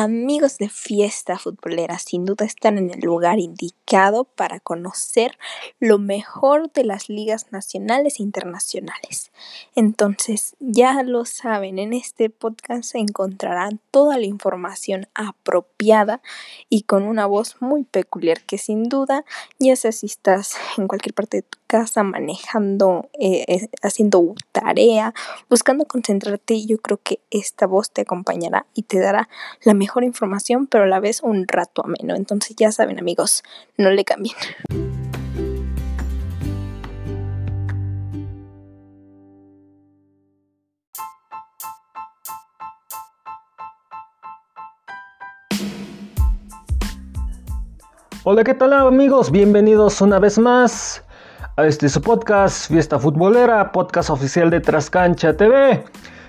Amigos de fiesta futbolera, sin duda están en el lugar indicado para conocer lo mejor de las ligas nacionales e internacionales. Entonces, ya lo saben, en este podcast se encontrarán toda la información apropiada y con una voz muy peculiar que sin duda, ya sea si estás en cualquier parte de tu casa manejando, eh, eh, haciendo tarea, buscando concentrarte, yo creo que esta voz te acompañará y te dará la mejor mejor información, pero a la vez un rato ameno. Entonces ya saben amigos, no le cambien. Hola, ¿qué tal amigos? Bienvenidos una vez más a este su podcast Fiesta Futbolera, podcast oficial de Trascancha TV.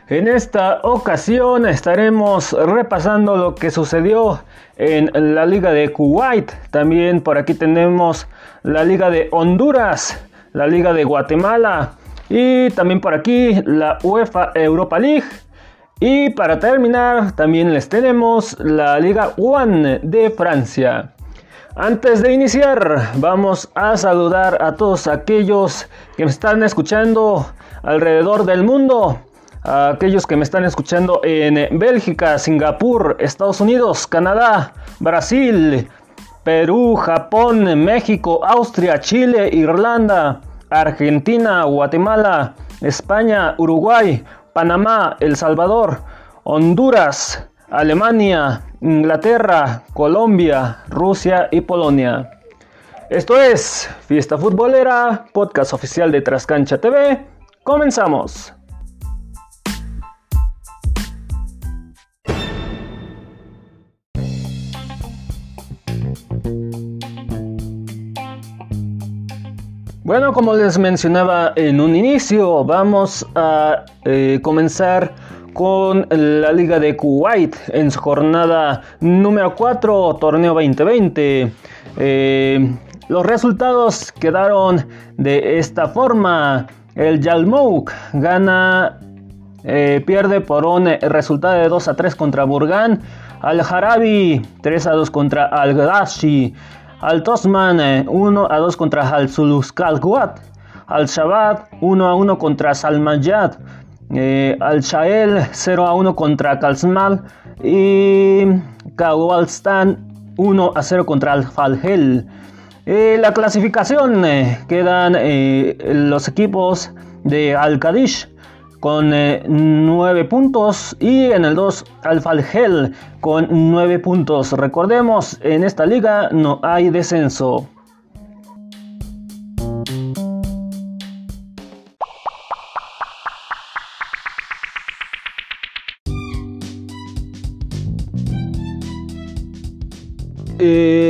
En esta ocasión estaremos repasando lo que sucedió en la Liga de Kuwait. También por aquí tenemos la Liga de Honduras, la Liga de Guatemala y también por aquí la UEFA Europa League. Y para terminar, también les tenemos la Liga One de Francia. Antes de iniciar, vamos a saludar a todos aquellos que me están escuchando alrededor del mundo a aquellos que me están escuchando en Bélgica, Singapur, Estados Unidos, Canadá, Brasil, Perú, Japón, México, Austria, Chile, Irlanda, Argentina, Guatemala, España, Uruguay, Panamá, El Salvador, Honduras, Alemania, Inglaterra, Colombia, Rusia y Polonia. Esto es Fiesta Futbolera, podcast oficial de Trascancha TV. Comenzamos. Bueno, como les mencionaba en un inicio, vamos a eh, comenzar con la Liga de Kuwait en su jornada número 4, torneo 2020. Eh, los resultados quedaron de esta forma. El Yalmouk gana, eh, pierde por un resultado de 2 a 3 contra Burgan. Al Harabi 3 a 2 contra Al Ghashi. Al Tosman 1 a 2 contra Al Suluskalguat. Al Shabbat 1 a 1 contra Salmayat. Eh, al Shael 0 a 1 contra Kalsmal. Y Kawalstan 1 a 0 contra Al Falhel. Eh, la clasificación eh, quedan eh, los equipos de Al Con 9 puntos y en el 2 Alfalgel con 9 puntos. Recordemos, en esta liga no hay descenso. En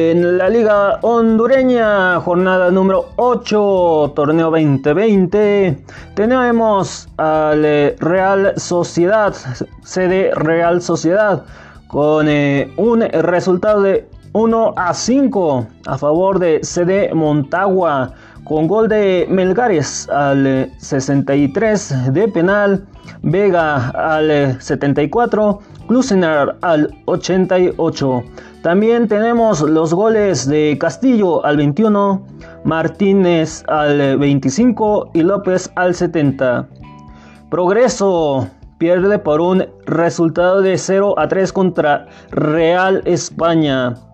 Liga Hondureña, jornada número 8, torneo 2020, tenemos al Real Sociedad, sede Real Sociedad, con eh, un resultado de 1 a 5 a favor de CD Montagua, con gol de Melgares al 63 de penal, Vega al 74, Klusener al 88. También tenemos los goles de Castillo al 21, Martínez al 25 y López al 70. Progreso pierde por un resultado de 0 a 3 contra Real España.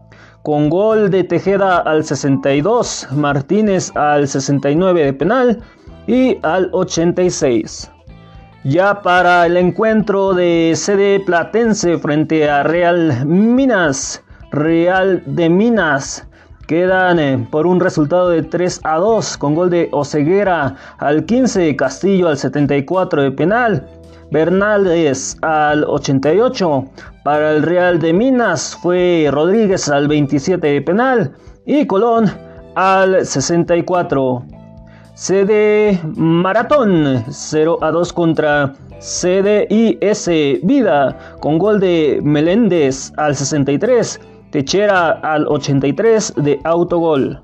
Con gol de Tejeda al 62, Martínez al 69 de penal y al 86. Ya para el encuentro de sede Platense frente a Real Minas, Real de Minas quedan eh, por un resultado de 3 a 2 con gol de Oceguera al 15, Castillo al 74 de penal, Bernaldez al 88. Para el Real de Minas fue Rodríguez al 27 de penal y Colón al 64. CD Maratón 0 a 2 contra CDIS Vida con gol de Meléndez al 63 Techera al 83 de autogol.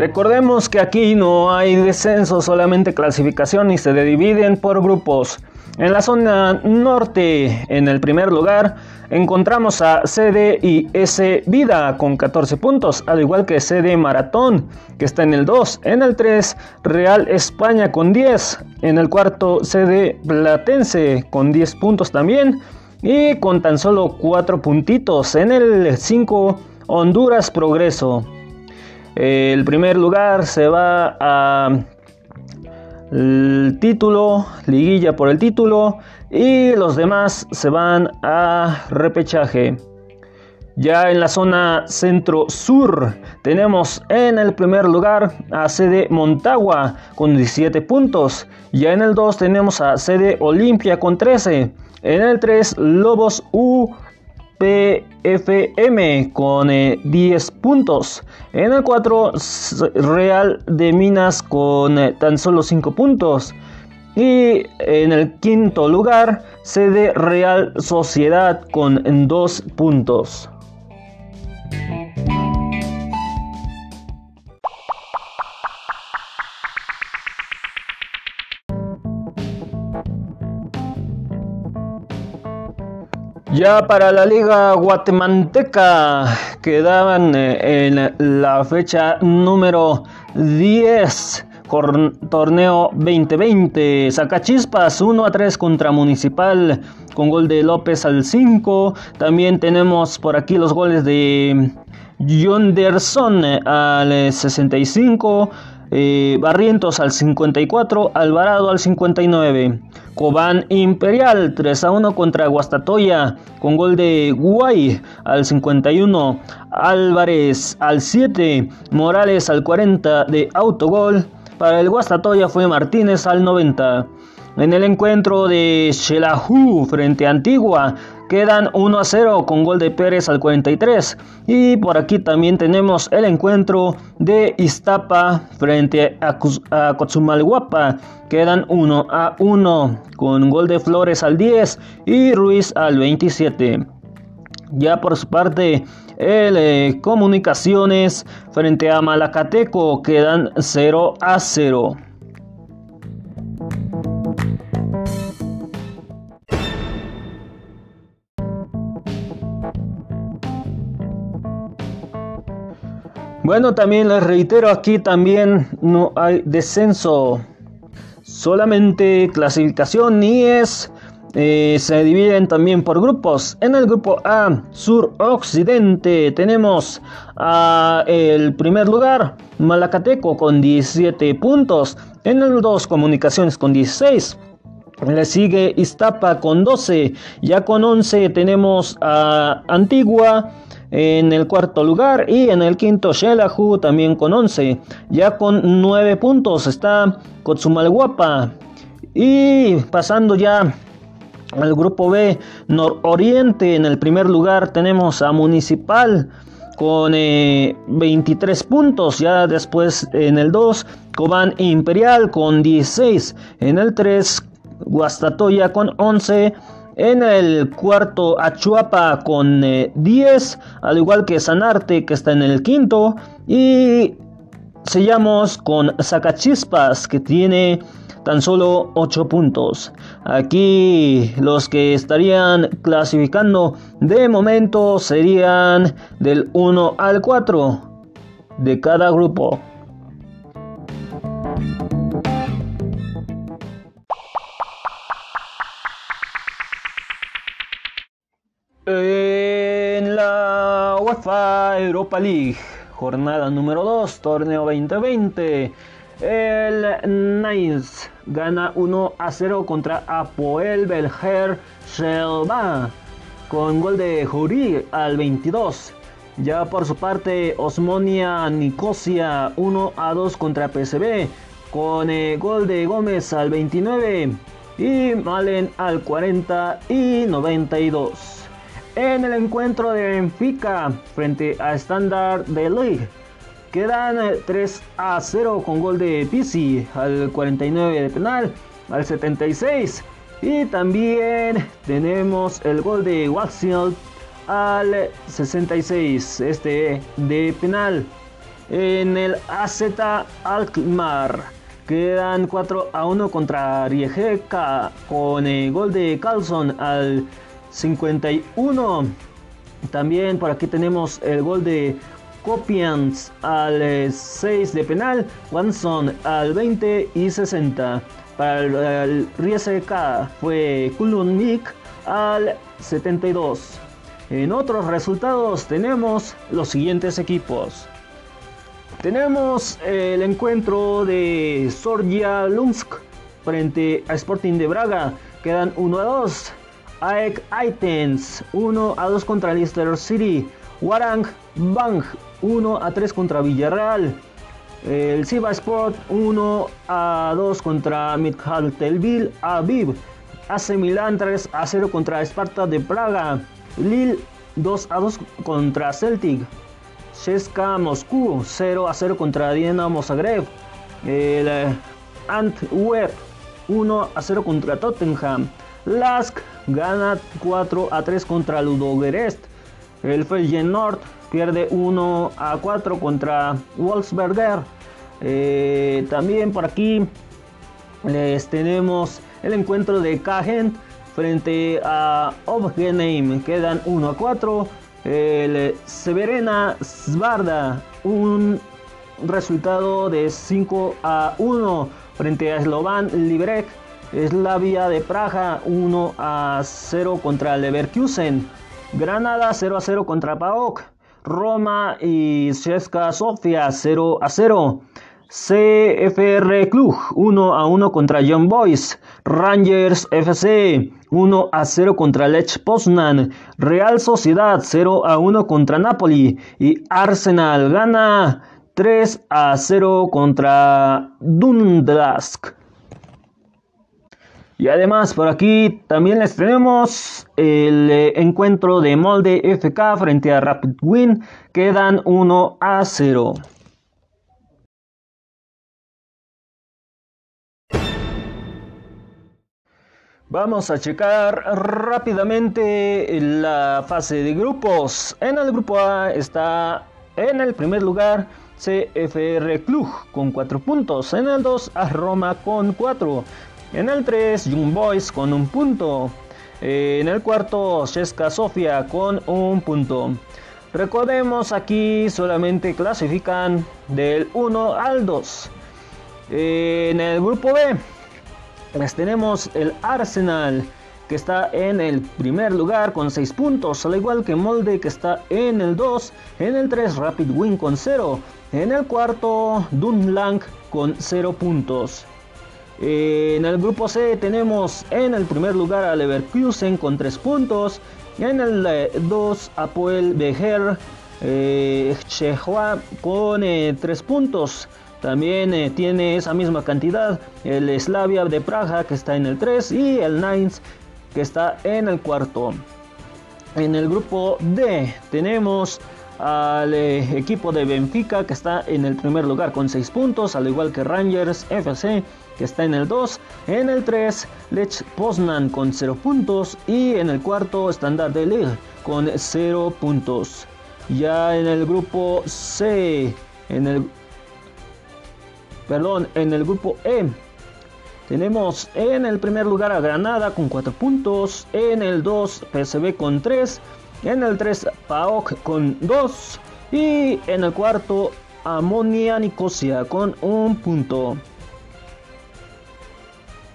Recordemos que aquí no hay descenso, solamente clasificación y se dividen por grupos. En la zona norte, en el primer lugar, encontramos a CD y S Vida con 14 puntos, al igual que CD Maratón, que está en el 2. En el 3, Real España con 10. En el cuarto, CD Platense con 10 puntos también. Y con tan solo 4 puntitos. En el 5, Honduras Progreso. El primer lugar se va a título, liguilla por el título y los demás se van a repechaje. Ya en la zona centro-sur tenemos en el primer lugar a sede Montagua con 17 puntos. Ya en el 2 tenemos a sede Olimpia con 13. En el 3 Lobos U PFM con 10 eh, puntos. En el 4 Real de Minas con eh, tan solo 5 puntos. Y en el quinto lugar sede Real Sociedad con 2 puntos. Ya para la liga guatemalteca quedaban eh, en la fecha número 10 torneo 2020. Sacachispas 1 a 3 contra Municipal con gol de López al 5. También tenemos por aquí los goles de Jonderson al 65. Eh, Barrientos al 54, Alvarado al 59. Cobán Imperial 3 a 1 contra Guastatoya con gol de Guay al 51. Álvarez al 7, Morales al 40 de autogol. Para el Guastatoya fue Martínez al 90. En el encuentro de Shelahu frente a Antigua, Quedan 1 a 0 con gol de Pérez al 43. Y por aquí también tenemos el encuentro de Iztapa frente a, Cotzumalguapa. Quedan 1 a 1 con gol de Flores al 10 y Ruiz al 27. Ya por su parte, el eh, Comunicaciones frente a Malacateco quedan 0 a 0. Bueno, también les reitero, aquí también no hay descenso, solamente clasificación y es... Eh, se dividen también por grupos. En el grupo A, sur-occidente, tenemos a el primer lugar, Malacateco con 17 puntos. En el 2, Comunicaciones con 16. Le sigue Iztapa con 12. Ya con 11 tenemos a Antigua en el cuarto lugar y en el quinto Shelahu también con 11. Ya con 9 puntos está Kotsumalguapa. Y pasando ya al grupo B nororiente en el primer lugar tenemos a Municipal con 23 eh, puntos. Ya después en el 2 Cobán Imperial con 16. En el 3 Guastatoya con 11. En el cuarto, Achuapa con 10, eh, al igual que Sanarte, que está en el quinto. Y sellamos con Zacachispas, que tiene tan solo 8 puntos. Aquí los que estarían clasificando de momento serían del 1 al 4 de cada grupo. Europa League, jornada número 2, torneo 2020, el Nice gana 1 a 0 contra Apoel Belger Shelba con gol de Juri al 22. Ya por su parte, Osmonia Nicosia 1 a 2 contra PSB con eh, gol de Gómez al 29 y Malen al 40 y 92 en el encuentro de Benfica frente a Standard de League. Quedan 3 eh, a 0 con gol de Pizzi al 49 de penal, al 76. Y también tenemos el gol de Waxiel al 66, este de penal. En el AZ Alkmaar quedan 4 a 1 contra Rijeka con el gol de Carlson al 51. También por aquí tenemos el gol de Copians al 6 de penal, Wanson al 20 y 60. Para el, Rijeka fue Kulunmik al 72. En otros resultados tenemos los siguientes equipos. Tenemos el encuentro de Sorgia Lunsk frente a Sporting de Braga. Quedan 1 a 2. AEK Aitens 1 a 2 contra Leicester City. Warang Bang 1 a 3 contra Villarreal. El Siva Sport 1 a 2 contra Midhaltelville Aviv. AC Milan 3 a 0 contra Sparta de Praga. Lille 2 a 2 contra Celtic. Cheska Moscú 0 a 0 contra Dinamo Zagreb. El eh, Antwerp 1 a 0 contra Tottenham. Lask gana 4 a 3 contra Ludogorets. El Feyenoord pierde 1 a 4 contra Wolfsberger. Eh, también por aquí les tenemos el encuentro de Cagent frente a Obgeneim. Quedan 1 a 4. El Severena Svarda, un resultado de 5 a 1 frente a Slovan Liberec. Slavia de Praga 1 a 0 contra Leverkusen. Granada 0 a 0 contra PAOK. Roma y Cesca Sofia 0 a 0. CFR Club 1 a 1 contra Young Boys. Rangers FC 1 a 0 contra Lech Poznan. Real Sociedad 0 a 1 contra Napoli. Y Arsenal gana 3 a 0 contra Dundlask. Y además por aquí también les tenemos el eh, encuentro de Molde FK frente a Rapid Win. Quedan 1 a 0. Vamos a checar rápidamente la fase de grupos. En el grupo A está en el primer lugar CFR Club con 4 puntos. En el 2 a Roma con 4. En el 3, Young Boys con un punto. en el cuarto, Cheska Sofia con un punto. Recordemos aquí solamente clasifican del 1 al 2. en el grupo B les tenemos el Arsenal que está en el primer lugar con 6 puntos, al igual que Molde que está en el 2, en el 3 Rapid Win con 0, en el cuarto Dunlang con 0 puntos. En el grupo C tenemos en el primer lugar a Leverkusen con 3 puntos. En el 2 eh, Apoel Bejer eh, con 3 eh, puntos. También tiene esa misma cantidad el Slavia de Praga que está en el 3 y el Nines que está en el cuarto. En el grupo D tenemos al equipo de Benfica que está en el primer lugar con 6 puntos, al igual que Rangers FC que está en el 2, en el 3 Lech Poznan con 0 puntos y en el cuarto Standard de Lille con 0 puntos. Ya en el grupo C, en el perdón, en el grupo E tenemos en el primer lugar a Granada con 4 puntos, en el 2 PSV con 3, en el 3 PAOK con 2 y en el cuarto Amonia Nicosia con 1 punto.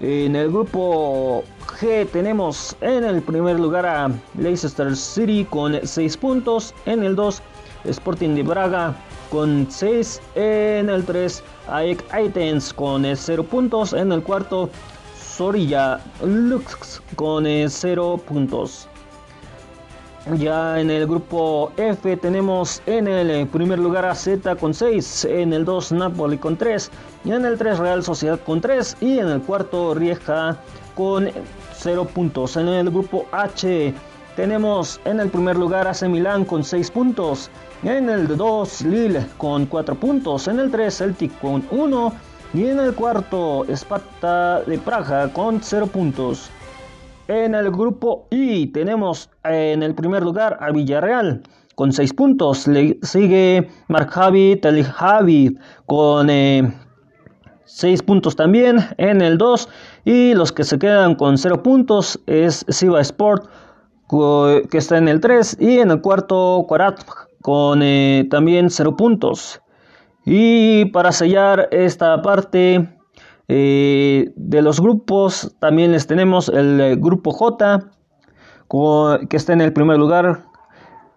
En el grupo G tenemos en el primer lugar a Leicester City con 6 puntos. En el 2 Sporting de Braga con 6. En el 3 AEK Athens con 0 puntos. En el cuarto Sorilla Lux con 0 puntos. Ya en el grupo F tenemos en el primer lugar a Z con 6, en el 2 Napoli con 3, y en el 3 Real Sociedad con 3 y en el cuarto Rieja con 0 puntos. En el grupo H tenemos en el primer lugar AC Milán con 6 puntos, en el 2 Lille con 4 puntos, en el 3 Celtic con 1 y en el cuarto Sparta de Praga con 0 puntos. En el grupo I tenemos en el primer lugar a Villarreal con 6 puntos. Le sigue Mark Javi Javi con 6 puntos también en el 2. Y los que se quedan con 0 puntos es Siva Sport que está en el 3. Y en el cuarto Quarat con eh, también 0 puntos. Y para sellar esta parte eh, de los grupos, también les tenemos el eh, grupo J, que está en el primer lugar,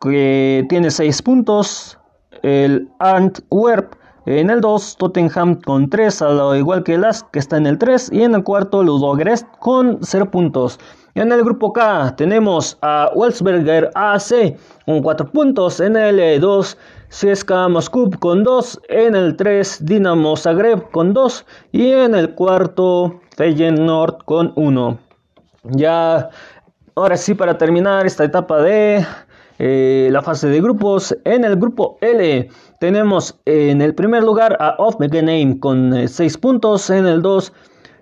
que tiene 6 puntos. El Antwerp en el 2, Tottenham con 3, al igual que el As, que está en el 3. Y en el cuarto, Ludogorets con 0 puntos. En el grupo K tenemos a Wolfsberger AC con 4 puntos. En el 2, CSKA Moscú con 2. En el 3, Dinamo Zagreb con 2. Y en el cuarto, Feyenoord con 1. Ya, ahora sí, para terminar esta etapa de eh, la fase de grupos. En el grupo L tenemos en el primer lugar a Off Name con 6 eh, puntos. En el 2,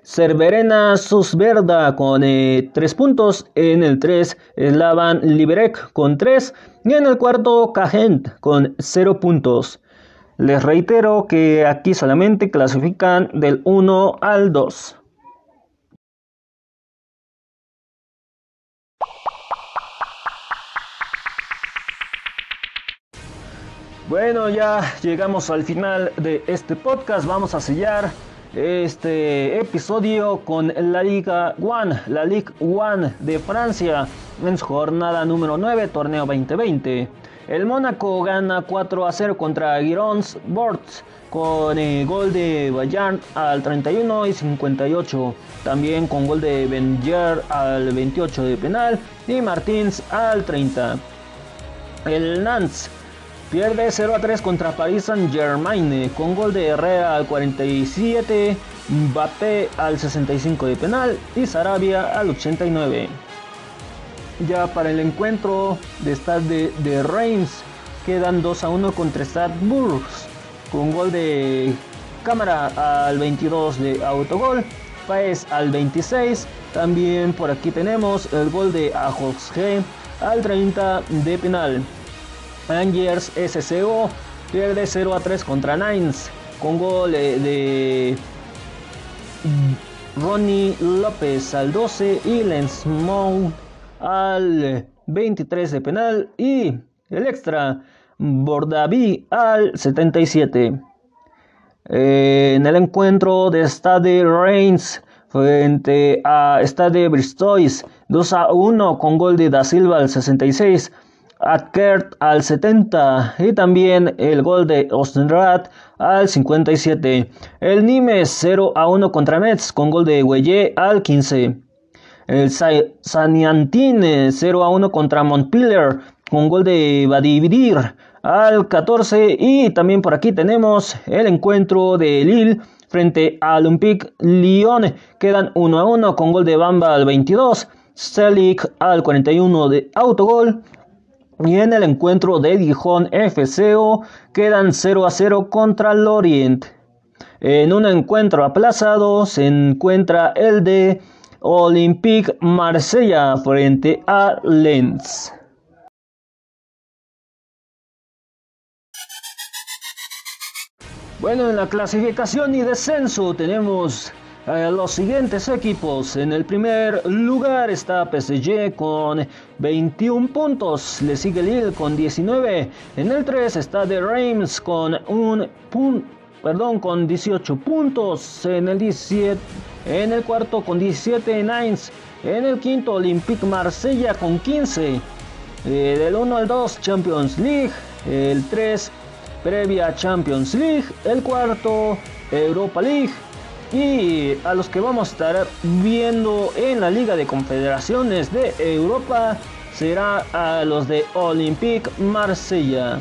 Cerverena Susverda con 3 eh, puntos. En el 3, Slavan Liberec con 3. Y en el cuarto, Cagent con 0 puntos. Les reitero que aquí solamente clasifican del 1 al 2. Bueno, ya llegamos al final de este podcast. Vamos a sellar este episodio con la Liga One, la Ligue One de Francia, en su jornada número 9, torneo 2020. El Mónaco gana 4 a 0 contra Girons Borts con el eh, gol de Bayern al 31 y 58. También con gol de Benjer al 28 de penal y Martins al 30. El Nantes Pierde 0 a 3 contra Paris Saint Germain con gol de Herrera al 47, Mbappé al 65 de penal y Sarabia al 89. Ya para el encuentro de Stade de, Reims quedan 2 a 1 contra Strasbourg con gol de Cámara al 22 de autogol, Paez al 26. También por aquí tenemos el gol de Ajosge al 30 de penal. Angers SCO pierde 0 a 3 contra Nines con gol de Ronnie López al 12 y Lens al 23 de penal y el extra Bordaví al 77. en el encuentro de Stade Reims frente a Stade Bristois 2 a 1 con gol de Da Silva al 66 Kert al 70 y también el gol de Ostenrad al 57. El Nimes 0 a 1 contra Metz con gol de Huelle al 15. El Saniantine 0 a 1 contra Montpellier con gol de Badividir al 14 y también por aquí tenemos el encuentro de Lille frente al Olympique Lyon quedan 1 a 1 con gol de Bamba al 22 Selig al 41 de autogol y en el encuentro de Dijon FCO quedan 0 a 0 contra Lorient. En un encuentro aplazado se encuentra el de Olympique Marsella frente a Lens. Bueno, en la clasificación y descenso tenemos eh, los siguientes equipos. En el primer lugar está PSG con 21 puntos. Le sigue Lille con 19. En el 3 está The Reims con un punto. Perdón, con 18 puntos. En el 17. En el cuarto con 17 Nines. En el quinto Olympique Marsella con 15. Eh, del 1 al 2 Champions League. El 3 previa Champions League. El cuarto Europa League. Y a los que vamos a estar viendo en la Liga de Confederaciones de Europa será a los de Olympique Marsella.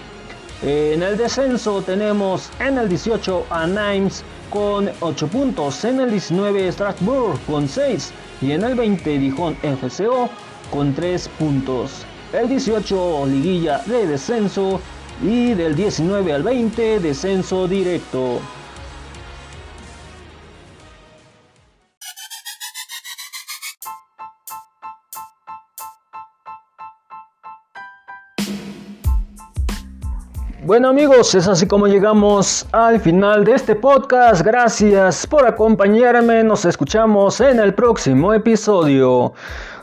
En el descenso tenemos en el 18 a Nimes con 8 puntos, en el 19 Strasbourg con 6 y en el 20 Dijon FCO con 3 puntos. El 18 liguilla de descenso y del 19 al 20 descenso directo. Bueno amigos, es así como llegamos al final de este podcast. Gracias por acompañarme. Nos escuchamos en el próximo episodio.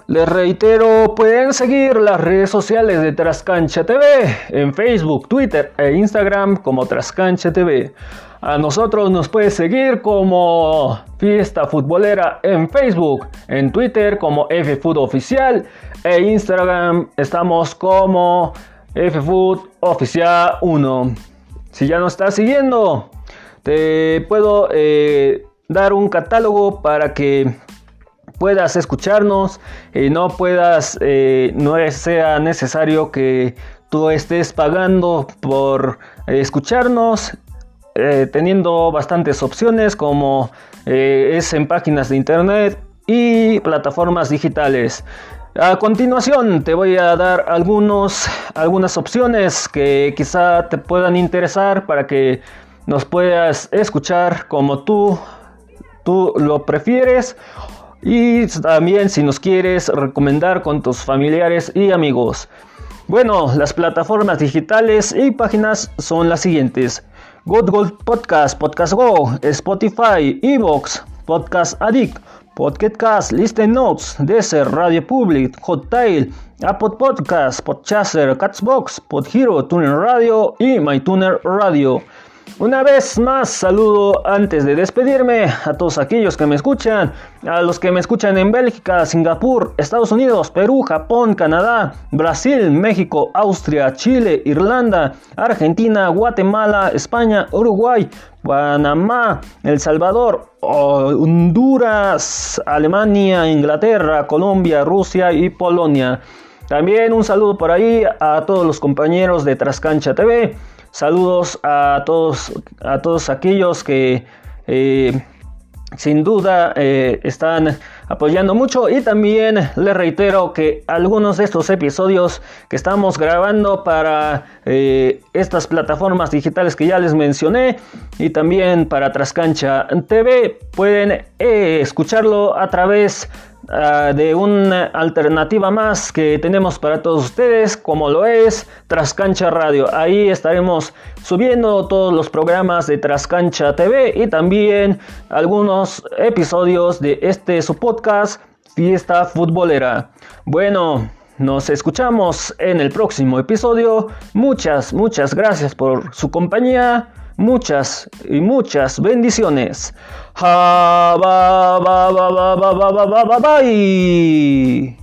Les reitero, pueden seguir las redes sociales de Trascancha TV en Facebook, Twitter e Instagram como Trascancha TV. A nosotros nos puede seguir como Fiesta Futbolera en Facebook, en Twitter como FFood Oficial e Instagram estamos como FFood Oficial 1. Si ya nos estás siguiendo, te puedo eh, dar un catálogo para que puedas escucharnos y no puedas, eh, no sea necesario que tú estés pagando por escucharnos eh, teniendo bastantes opciones como es en páginas de internet y plataformas digitales. A continuación te voy a dar algunos, algunas opciones que quizá te puedan interesar para que nos puedas escuchar como tú, tú lo prefieres y también si nos quieres recomendar con tus familiares y amigos. Bueno, las plataformas digitales y páginas son las siguientes. Good Podcast, Podcast Go, Spotify, Evox, Podcast Addict, Podcast Listen Notes, Deezer, Radio Public, Hottail, Apple Podcast, Podchaser, Catsbox, Podhero, Tuner Radio y MyTuner Radio. Una vez más saludo antes de despedirme a todos aquellos que me escuchan, a los que me escuchan en Bélgica, Singapur, Estados Unidos, Perú, Japón, Canadá, Brasil, México, Austria, Chile, Irlanda, Argentina, Guatemala, España, Uruguay, Panamá, El Salvador, Honduras, Alemania, Inglaterra, Colombia, Rusia y Polonia. También un saludo por ahí a todos los compañeros de Trascancha TV Saludos a todos, a todos aquellos que eh, sin duda eh, están apoyando mucho. Y también les reitero que algunos de estos episodios que estamos grabando para eh, estas plataformas digitales que ya les mencioné y también para Trascancha TV pueden escucharlo a través de Ah, de una alternativa más que tenemos para todos ustedes, como lo es Trascancha Radio. Ahí estaremos subiendo todos los programas de Trascancha TV y también algunos episodios de este su podcast Fiesta Futbolera. Bueno, nos escuchamos en el próximo episodio. Muchas, muchas gracias por su compañía muchas y muchas bendiciones. bye.